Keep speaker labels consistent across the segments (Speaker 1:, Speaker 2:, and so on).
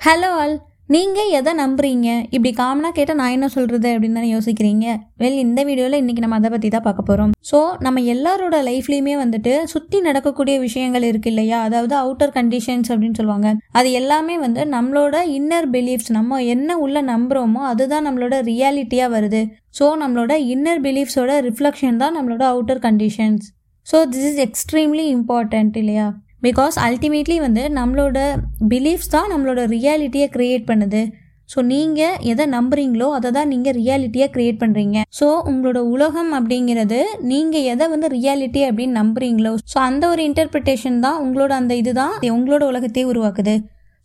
Speaker 1: Hello all நீங்கள் எதை நம்புறீங்க? இப்படி காமனாக கேட்டால் நான் என்ன சொல்கிறது அப்படின்னு தானே யோசிக்கிறீங்க. வெல் இந்த வீடியோவில் இன்றைக்கி நம்ம அதை பற்றி தான் பார்க்க போகிறோம் ஸோ நம்ம எல்லாரோட லைஃப்லேயுமே வந்துட்டு சுற்றி நடக்கக்கூடிய விஷயங்கள் இருக்கு இல்லையா? அதாவது அவுட்டர் கண்டிஷன்ஸ் அப்படின்னு சொல்லுவாங்க. அது எல்லாமே வந்து நம்மளோட இன்னர் பிலீஃப்ஸ் நம்ம என்ன உள்ள நம்புகிறோமோ அதுதான் நம்மளோட ரியாலிட்டியாக வருது. ஸோ நம்மளோட இன்னர் பிலீஃப்ஸோட ரிஃப்ளெக்ஷன் தான் நம்மளோட outer conditions so this is extremely important இல்லையா? பிகாஸ் அல்டிமேட்லி வந்து நம்மளோட பிலீஃப்ஸ் தான் நம்மளோட ரியாலிட்டியை க்ரியேட் பண்ணுது. ஸோ நீங்கள் எதை நம்புறீங்களோ அதை தான் நீங்கள் ரியாலிட்டியாக க்ரியேட் பண்ணுறீங்க ஸோ உங்களோட உலகம் அப்படிங்கிறது நீங்கள் எதை வந்து ரியாலிட்டி அப்படின்னு நம்புறீங்களோ ஸோ அந்த ஒரு இன்டர்பிரிட்டேஷன் தான் உங்களோட அந்த இதுதான் உங்களோட உலகத்தையே உருவாக்குது.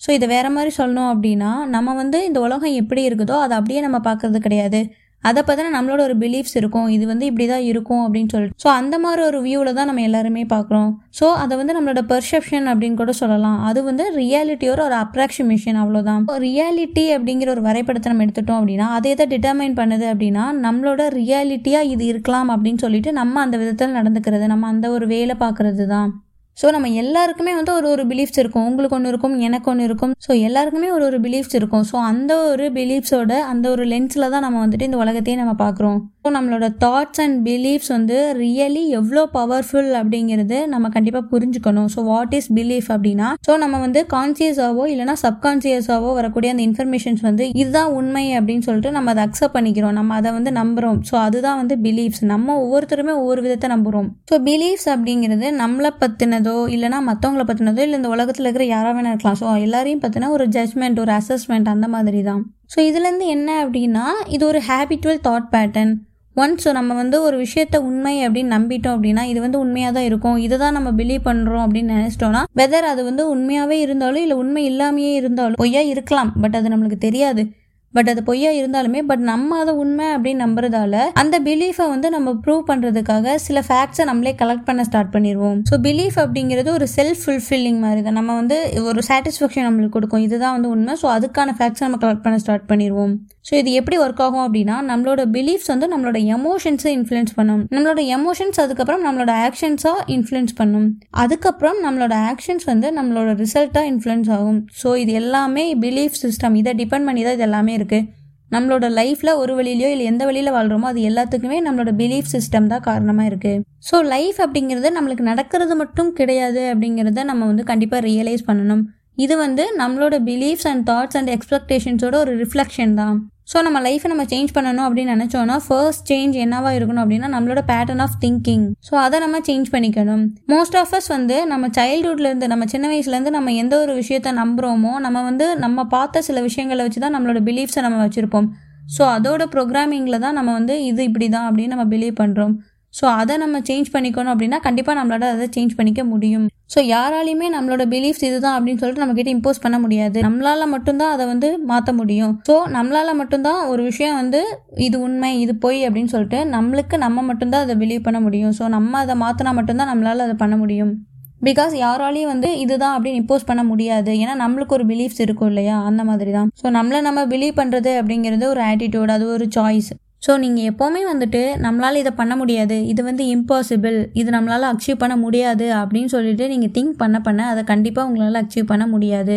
Speaker 1: ஸோ இதை வேற மாதிரி சொல்லணும் அப்படின்னா நம்ம வந்து இந்த உலகம் எப்படி இருக்குதோ அதை அப்படியே நம்ம பார்க்கறது கிடையாது. அதை பற்றின நம்மளோட ஒரு பிலீஃப்ஸ் இருக்கும். இது வந்து இப்படி தான் இருக்கும் அப்படின்னு சொல்லிட்டு. ஸோ அந்த மாதிரி ஒரு வியூவில் தான் நம்ம எல்லாருமே பார்க்குறோம். ஸோ அதை வந்து நம்மளோட பெர்செப்ஷன் அப்படின்னு கூட சொல்லலாம். அது வந்து ரியாலிட்டியோட ஒரு அப்ராக்சிமேஷன் அவ்வளோதான் ரியாலிட்டி அப்படிங்கிற ஒரு வரைபடத்தை நம்ம எடுத்துட்டோம் அப்படின்னா அதை எதை டிட்டர்மைன் பண்ணுது அப்படின்னா நம்மளோட ரியாலிட்டியாக இது இருக்கலாம் அப்படின்னு சொல்லிட்டு நம்ம அந்த விதத்தில் நடந்துக்கிறது நம்ம அந்த ஒரு வேலை பார்க்குறது தான் ஸோ நம்ம எல்லாருக்குமே வந்து ஒரு ஒரு பிலீஃப்ஸ் இருக்கும். உங்களுக்கு ஒன்று இருக்கும் எனக்கு ஒன்று இருக்கும். ஸோ எல்லாருக்குமே ஒரு ஒரு பிலீஃப்ஸ் இருக்கும். ஸோ அந்த ஒரு பிலீஃப்ஸோட அந்த ஒரு லென்ஸில் தான் நம்ம வந்துட்டு இந்த உலகத்தையே நம்ம பார்க்குறோம். ஸோ நம்மளோட தாட்ஸ் அண்ட் பிலீஃப்ஸ் வந்து ரியலி எவ்வளோ பவர்ஃபுல் அப்படிங்கிறது நம்ம கண்டிப்பாக புரிஞ்சுக்கணும். ஸோ வாட் இஸ் பிலீஃப் அப்படின்னா ஸோ நம்ம வந்து கான்சியஸாவோ இல்லைனா சப்கான்சியஸாவோ வரக்கூடிய அந்த இன்ஃபர்மேஷன்ஸ் வந்து இதுதான் உண்மை அப்படின்னு சொல்லிட்டு நம்ம அதை அக்செப்ட் பண்ணிக்கிறோம். நம்ம அதை வந்து நம்புகிறோம் ஸோ அதுதான் வந்து பிலீஃப்ஸ் நம்ம ஒவ்வொருத்தருமே ஒவ்வொரு விதத்தை நம்புகிறோம் ஸோ பிலீஃப்ஸ் அப்படிங்கிறது நம்மளை பற்றினது இல்லைனா மற்றவங்கள பற்றினதோ இல்லை இந்த உலகத்தில் இருக்கிற யாராக வேணா இருக்கலாம். ஸோ எல்லாரையும் பற்றினா ஒரு ஜட்மெண்ட் ஒரு அசஸ்மெண்ட் அந்த மாதிரி தான். ஸோ இதுலேருந்து என்ன அப்படின்னா இது ஒரு ஹேபிட்டுவல் தாட் பேட்டர்ன் ஒன்ஸ் நம்ம வந்து ஒரு விஷயத்த உண்மை அப்படின்னு நம்பிட்டோம் அப்படின்னா இது வந்து உண்மையாக தான் இருக்கும். இதை தான் நம்ம பிலீவ் பண்ணுறோம் அப்படின்னு நினச்சிட்டோம்னா வெதர் அது வந்து உண்மையாகவே இருந்தாலும் இல்லை உண்மை இல்லாமையே இருந்தாலும் பொய்யா இருக்கலாம். பட் அது நம்மளுக்கு தெரியாது. பட் அது பொய்யா இருந்தாலுமே பட் நம்ம அதை உண்மை அப்படின்னு நம்புறதால அந்த பிலீஃபை வந்து நம்ம ப்ரூவ் பண்ணுறதுக்காக சில ஃபேக்ட்ஸை நம்மளே கலெக்ட் பண்ண ஸ்டார்ட் பண்ணிடுவோம் ஸோ பிலீஃப் அப்படிங்கிறது ஒரு செல்ஃப் ஃபுல்ஃபில்லிங் மாதிரி தான். நம்ம வந்து ஒரு சாட்டிஸ்ஃபேக்ஷன் நம்மளுக்கு கொடுக்கும். இதுதான் வந்து உண்மை. ஸோ அதுக்கான ஃபேக்ட்ஸை நம்ம கலெக்ட் பண்ண ஸ்டார்ட் பண்ணிடுவோம் ஸோ இது எப்படி ஒர்க் ஆகும் அப்படின்னா நம்மளோட பிலீஃப்ஸ் வந்து நம்மளோட எமோஷன்ஸை இன்ஃப்ளூயன்ஸ் பண்ணும். நம்மளோட எமோஷன்ஸ் அதுக்கப்புறம் நம்மளோட ஆக்ஷன்ஸாக இன்ஃப்ளூயன்ஸ் பண்ணும். அதுக்கப்புறம் நம்மளோட ஆக்ஷன்ஸ் வந்து நம்மளோட ரிசல்ட்டாக இன்ஃப்ளூயன்ஸ் ஆகும். ஸோ இது எல்லாமே பிலீஃப் சிஸ்டம் இதை டிபெண்ட் பண்ணி தான் இது எல்லாமே இருக்குது நம்மளோட லைஃப்பில் ஒரு வழியிலையோ இல்லை எந்த வழியில் வாழ்கிறோமோ அது எல்லாத்துக்குமே நம்மளோட பிலீஃப் சிஸ்டம் தான் காரணமாக இருக்குது ஸோ லைஃப் அப்படிங்கிறது நம்மளுக்கு நடக்கிறது மட்டும் கிடையாது அப்படிங்கிறத நம்ம வந்து கண்டிப்பாக ரியலைஸ் பண்ணணும். இது வந்து நம்மளோட பிலீஃப்ஸ் அண்ட் தாட்ஸ் அண்ட் எக்ஸ்பெக்டேஷன்ஸோட ஒரு ரிஃப்ளெக்ஷன் தான். ஸோ நம்ம லைஃப்பை நம்ம சேஞ்ச் பண்ணணும் அப்படின்னு நினச்சோன்னா ஃபர்ஸ்ட் சேஞ்ச் என்னவா இருக்கணும் அப்படின்னா நம்மளோட பேட்டர்ன் ஆஃப் திங்கிங் ஸோ அதை நம்ம சேஞ்ச் பண்ணிக்கணும். மோஸ்ட் ஆஃப் அஸ் வந்து நம்ம சைல்டுஹுட்லேருந்து நம்ம சின்ன வயசுலேருந்து நம்ம எந்த ஒரு விஷயத்த நம்புகிறோமோ நம்ம வந்து நம்ம பார்த்த சில விஷயங்களை வச்சு தான் நம்மளோட பிலீஃப்ஸை நம்ம வச்சுருப்போம். ஸோ அதோட ப்ரோக்ராமிங்கில் தான் நம்ம வந்து இது இப்படி தான் அப்படின்னு நம்ம பிலீவ் பண்ணுறோம் ஸோ அதை நம்ம சேஞ்ச் பண்ணிக்கணும் அப்படின்னா கண்டிப்பாக நம்மளால அதை சேஞ்ச் பண்ணிக்க முடியும். ஸோ யாராலையுமே நம்மளோட பிலீஃப்ஸ் இதுதான் அப்படின்னு சொல்லிட்டு நம்ம கிட்ட இம்போஸ் பண்ண முடியாது. நம்மளால மட்டும்தான் அதை வந்து மாற்ற முடியும். ஸோ நம்மளால மட்டும்தான் ஒரு விஷயம் வந்து இது உண்மை இது பொய் அப்படின்னு சொல்லிட்டு நம்மளுக்கு நம்ம மட்டும்தான் அதை பிலீவ் பண்ண முடியும். ஸோ நம்ம அதை மாற்றினா மட்டும்தான் நம்மளால் அதை பண்ண முடியும். பிகாஸ் யாராலையும் வந்து இதுதான் அப்படின்னு இம்போஸ் பண்ண முடியாது. ஏன்னா நம்மளுக்கு ஒரு பிலீஃப்ஸ் இருக்கும் இல்லையா? அந்த மாதிரி தான் ஸோ நம்மளை நம்ம பிலீவ் பண்ணுறது அப்படிங்கிறது ஒரு ஆட்டிடியூட் அது ஒரு சாய்ஸ் ஸோ நீங்கள் எப்போவுமே வந்துட்டு நம்மளால் இதை பண்ண முடியாது. இது வந்து இம்பாசிபிள் இது நம்மளால் அச்சீவ் பண்ண முடியாது அப்படின்னு சொல்லிட்டு நீங்கள் திங்க் பண்ண பண்ண அதை கண்டிப்பாக உங்களால் அச்சீவ் பண்ண முடியாது.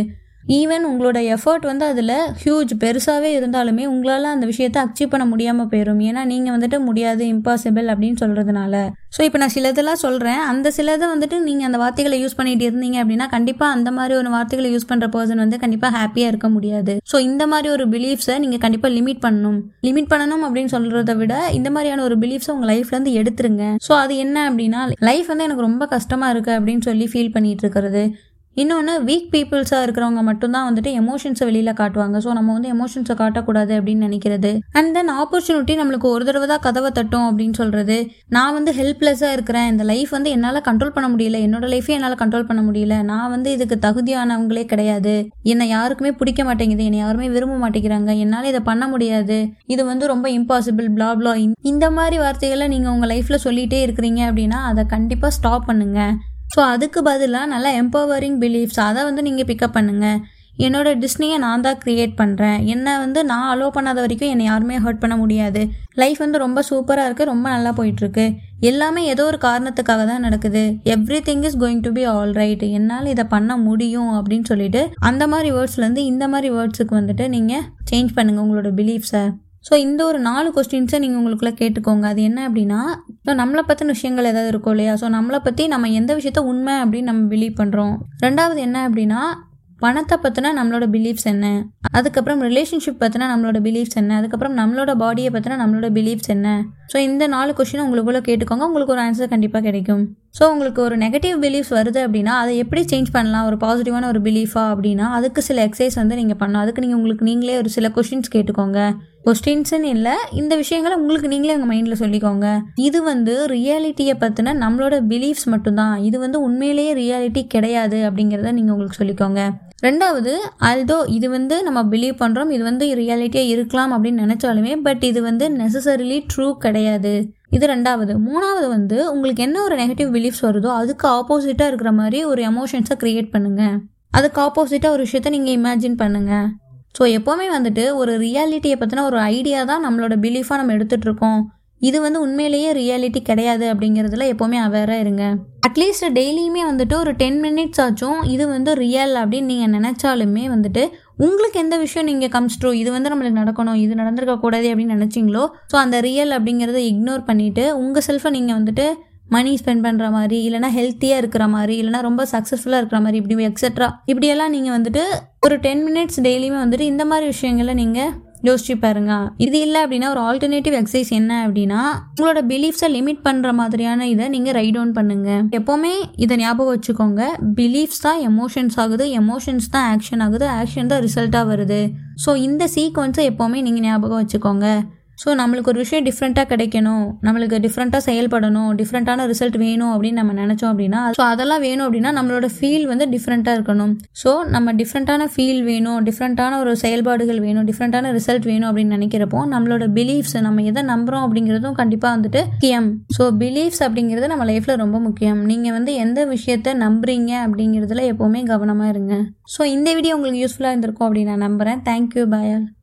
Speaker 1: ஈவன் உங்களோட எஃபர்ட் வந்து அதில் ஹியூஜ் பெருசாகவே இருந்தாலுமே உங்களால் அந்த விஷயத்தை அச்சீவ் பண்ண முடியாமல் போயிடும் ஏன்னா நீங்கள் வந்துட்டு முடியாது இம்பாசிபிள் அப்படின்னு சொல்கிறதுனால ஸோ இப்போ நான் சிலதெல்லாம் சொல்கிறேன் அந்த சிலதை வந்துட்டு நீங்கள் அந்த வார்த்தைகளை யூஸ் பண்ணிட்டு இருந்தீங்க அப்படின்னா கண்டிப்பாக அந்த மாதிரி ஒரு வார்த்தைகளை யூஸ் பண்ணுற பர்சன் வந்து கண்டிப்பாக ஹாப்பியாக இருக்க முடியாது. ஸோ இந்த மாதிரி ஒரு பிலீஃப்ஸை நீங்கள் கண்டிப்பாக லிமிட் பண்ணணும். லிமிட் பண்ணணும் அப்படின்னு சொல்கிறத விட இந்த மாதிரியான ஒரு பிலீஃப்ஸை உங்கள் லைஃப்லேருந்து எடுத்துருங்க. ஸோ அது என்ன அப்படின்னா லைஃப் வந்து எனக்கு ரொம்ப கஷ்டமாக இருக்குது அப்படின்னு சொல்லி ஃபீல் பண்ணிட்டு இருக்கிறது. இன்னொன்று வீக் பீப்புள்ஸாக இருக்கிறவங்க மட்டும்தான் வந்துட்டு எமோஷன்ஸை வெளியில் காட்டுவாங்க. ஸோ நம்ம வந்து எமோஷன்ஸை காட்டக்கூடாது அப்படின்னு நினைக்கிறது. அண்ட் தென் ஆப்பர்ச்சுனிட்டி நம்மளுக்கு ஒரு தடவை தான் கதவை தட்டும் அப்படின்னு சொல்கிறது நான் வந்து ஹெல்ப்லெஸ்ஸாக இருக்கிறேன். இந்த லைஃப் வந்து என்னால் கண்ட்ரோல் பண்ண முடியல. என்னோட லைஃபே என்னால் கண்ட்ரோல் பண்ண முடியல. நான் வந்து இதுக்கு தகுதியானவங்களே கிடையாது. என்னை யாருக்குமே பிடிக்க மாட்டேங்குது. என்னை யாருமே விரும்ப மாட்டேங்கிறாங்க. என்னால் இதை பண்ண முடியாது. இது வந்து ரொம்ப இம்பாசிபிள் பிளா பிளா இந்த மாதிரி வார்த்தைகளை நீங்கள் உங்கள் லைஃப்பில் சொல்லிகிட்டே இருக்கிறீங்க அப்படின்னா அதை கண்டிப்பாக ஸ்டாப் பண்ணுங்கள் ஸோ அதுக்கு பதிலாக நல்லா எம்பவரிங் பிலீஃப்ஸ் அதை வந்து நீங்கள் பிக்கப் பண்ணுங்கள் என்னோட டிஸ்னியை நான் தான் க்ரியேட் பண்ணுறேன் என்னை வந்து நான் அலோவ் பண்ணாத வரைக்கும் என்னை யாருமே ஹர்ட் பண்ண முடியாது. லைஃப் வந்து ரொம்ப சூப்பராக இருக்குது ரொம்ப நல்லா போயிட்டுருக்கு. எல்லாமே ஏதோ ஒரு காரணத்துக்காக தான் நடக்குது. Everything is going to be all right என்னால் இதை பண்ண முடியும் அப்படின்னு சொல்லிட்டு அந்த மாதிரி வேர்ட்ஸ்லேருந்து இந்த மாதிரி வேர்ட்ஸுக்கு வந்துட்டு நீங்கள் சேஞ்ச் பண்ணுங்கள் உங்களோட பிலீஃப்ஸை ஸோ இந்த ஒரு நாலு கொஸ்டின்ஸை நீங்கள் உங்களுக்குள்ளே கேட்டுக்கோங்க. அது என்ன அப்படின்னா ஸோ நம்மளை பற்றின விஷயங்கள் ஏதாவது இருக்கும் இல்லையா? ஸோ நம்மளை பற்றி நம்ம எந்த விஷயத்த உண்மை அப்படின்னு நம்ம பிலீவ் பண்ணுறோம் ரெண்டாவது என்ன அப்படின்னா பணத்தை பற்றின நம்மளோட பிலீஃப்ஸ் என்ன? அதுக்கப்புறம் ரிலேஷன்ஷிப் பற்றின நம்மளோட பிலீஃப்ஸ் என்ன? அதுக்கப்புறம் நம்மளோட பாடியை பற்றின நம்மளோட பிலீஃப்ஸ் என்ன? ஸோ இந்த நாலு கொஸ்டினை உங்களுக்குள்ளே கேட்டுக்கோங்க. உங்களுக்கு ஒரு ஆன்சர் கண்டிப்பாக கிடைக்கும். ஸோ உங்களுக்கு ஒரு நெகட்டிவ் பிலீஃப்ஸ் வருது அப்படின்னா அதை எப்படி சேஞ்ச் பண்ணலாம்? ஒரு பாசிட்டிவான ஒரு பிலீஃபா அப்படின்னா அதுக்கு சில எக்ஸசைஸ் வந்து நீங்கள் பண்ணலாம். அதுக்கு நீங்கள் உங்களுக்கு நீங்களே ஒரு சில கொஸ்டின்ஸ் கேட்டுக்கோங்க. கொஸ்டின்ஸ்னு இல்லை இந்த விஷயங்களை உங்களுக்கு நீங்களே உங்கள் மைண்டில் சொல்லிக்கோங்க. இது வந்து ரியாலிட்டியை பற்றின நம்மளோட பிலீஃப்ஸ் மட்டும்தான். இது வந்து உண்மையிலேயே ரியாலிட்டி கிடையாது அப்படிங்கிறத நீங்கள் உங்களுக்கு சொல்லிக்கோங்க. ரெண்டாவது ஆல்தோ இது வந்து நம்ம பிலீவ் பண்ணுறோம் இது வந்து ரியாலிட்டியாக இருக்கலாம் அப்படின்னு நினச்சாலுமே பட் இது வந்து நெசசரிலி ட்ரூ கிடையாது. இது ரெண்டாவது. மூணாவது வந்து உங்களுக்கு என்ன ஒரு நெகட்டிவ் பிலீஃப்ஸ் வருதோ அதுக்கு ஆப்போசிட்டாக இருக்கிற மாதிரி ஒரு எமோஷன்ஸை க்ரியேட் பண்ணுங்கள் அதுக்கு ஆப்போசிட்டாக ஒரு விஷயத்த நீங்கள் இமேஜின் பண்ணுங்கள் ஸோ எப்போவுமே வந்துட்டு ஒரு ரியாலிட்டியை பற்றின ஒரு ஐடியா தான் நம்மளோட பிலீஃபாக நம்ம எடுத்துகிட்ருக்கோம் இது வந்து உண்மையிலேயே ரியாலிட்டி கிடையாது அப்படிங்கிறதுல எப்போவுமே அவேராக இருங்க. அட்லீஸ்ட் டெய்லியுமே வந்துட்டு ஒரு டென் மினிட்ஸ் ஆச்சும் இது வந்து ரியல் அப்படின்னு நீங்கள் நினச்சாலுமே வந்துட்டு உங்களுக்கு எந்த விஷயம் நீங்கள் கம்ஸ்ட்ரோ இது வந்து நம்மளுக்கு நடக்கணும் இது நடந்திருக்க கூடாது அப்படின்னு நினச்சிங்களோ ஸோ அந்த ரியல் அப்படிங்கிறத இக்னோர் பண்ணிவிட்டு உங்கள் செல்ஃபை நீங்கள் வந்துட்டு மணி ஸ்பெண்ட் பண்ணுற மாதிரி இல்லைனா ஹெல்த்தியாக இருக்கிற மாதிரி இல்லைனா ரொம்ப சக்ஸஸ்ஃபுல்லாக இருக்கிற மாதிரி இப்படி எக்ஸட்ரா இப்படியெல்லாம் நீங்கள் வந்துட்டு ஒரு டென் மினிட்ஸ் டெய்லியுமே வந்துட்டு இந்த மாதிரி விஷயங்களை நீங்கள் யோசிச்சு பாருங்க. இது இல்லை அப்படின்னா ஒரு ஆல்டர்னேட்டிவ் எக்ஸசைஸ் என்ன அப்படின்னா உங்களோட பிலீஃப்ஸை லிமிட் பண்ணுற மாதிரியான இதை நீங்கள் ரைட் டவுன் பண்ணுங்க. எப்போவுமே இதை ஞாபகம் வச்சுக்கோங்க. பிலீஃப்ஸ் தான் எமோஷன்ஸ் ஆகுது எமோஷன்ஸ் தான் ஆக்ஷன் ஆகுது ஆக்ஷன் தான் ரிசல்ட்டாக வருது. ஸோ இந்த சீக்வன்ஸை எப்போவுமே நீங்கள் ஞாபகம் வச்சுக்கோங்க. ஸோ நம்மளுக்கு ஒரு விஷயம் டிஃப்ரெண்ட்டாக கிடைக்கணும். நம்மளுக்கு டிஃப்ரெண்ட்டாக செயல்படணும். டிஃப்ரெண்ட்டான ரிசல்ட் வேணும் அப்படின்னு நம்ம நினச்சோம் அப்படின்னா ஸோ அதெல்லாம் வேணும் அப்படின்னா நம்மளோட ஃபீல் வந்து டிஃப்ரெண்ட்டாக இருக்கணும். ஸோ நம்ம டிஃப்ரெண்ட்டான ஃபீல் வேணும் டிஃப்ரெண்ட்டான ஒரு செயல்பாடுகள் வேணும் டிஃப்ரெண்ட்டான ரிசல்ட் வேணும் அப்படின்னு நினைக்கிறப்போ நம்மளோட பிலீஃப்ஸ் நம்ம எதை நம்புகிறோம் அப்படிங்கிறதும் கண்டிப்பாக வந்துட்டு முக்கியம். ஸோ பிலீஃப்ஸ் அப்படிங்கிறது நம்ம லைஃப்பில் ரொம்ப முக்கியம். நீங்கள் வந்து எந்த விஷயத்த நம்புறீங்க அப்படிங்கிறதுல எப்போவுமே கவனமாக இருங்க. ஸோ இந்த வீடியோ உங்களுக்கு யூஸ்ஃபுல்லாக இருந்திருக்கும் அப்படின்னு நான் நம்புகிறேன் தேங்க்யூ பாயால்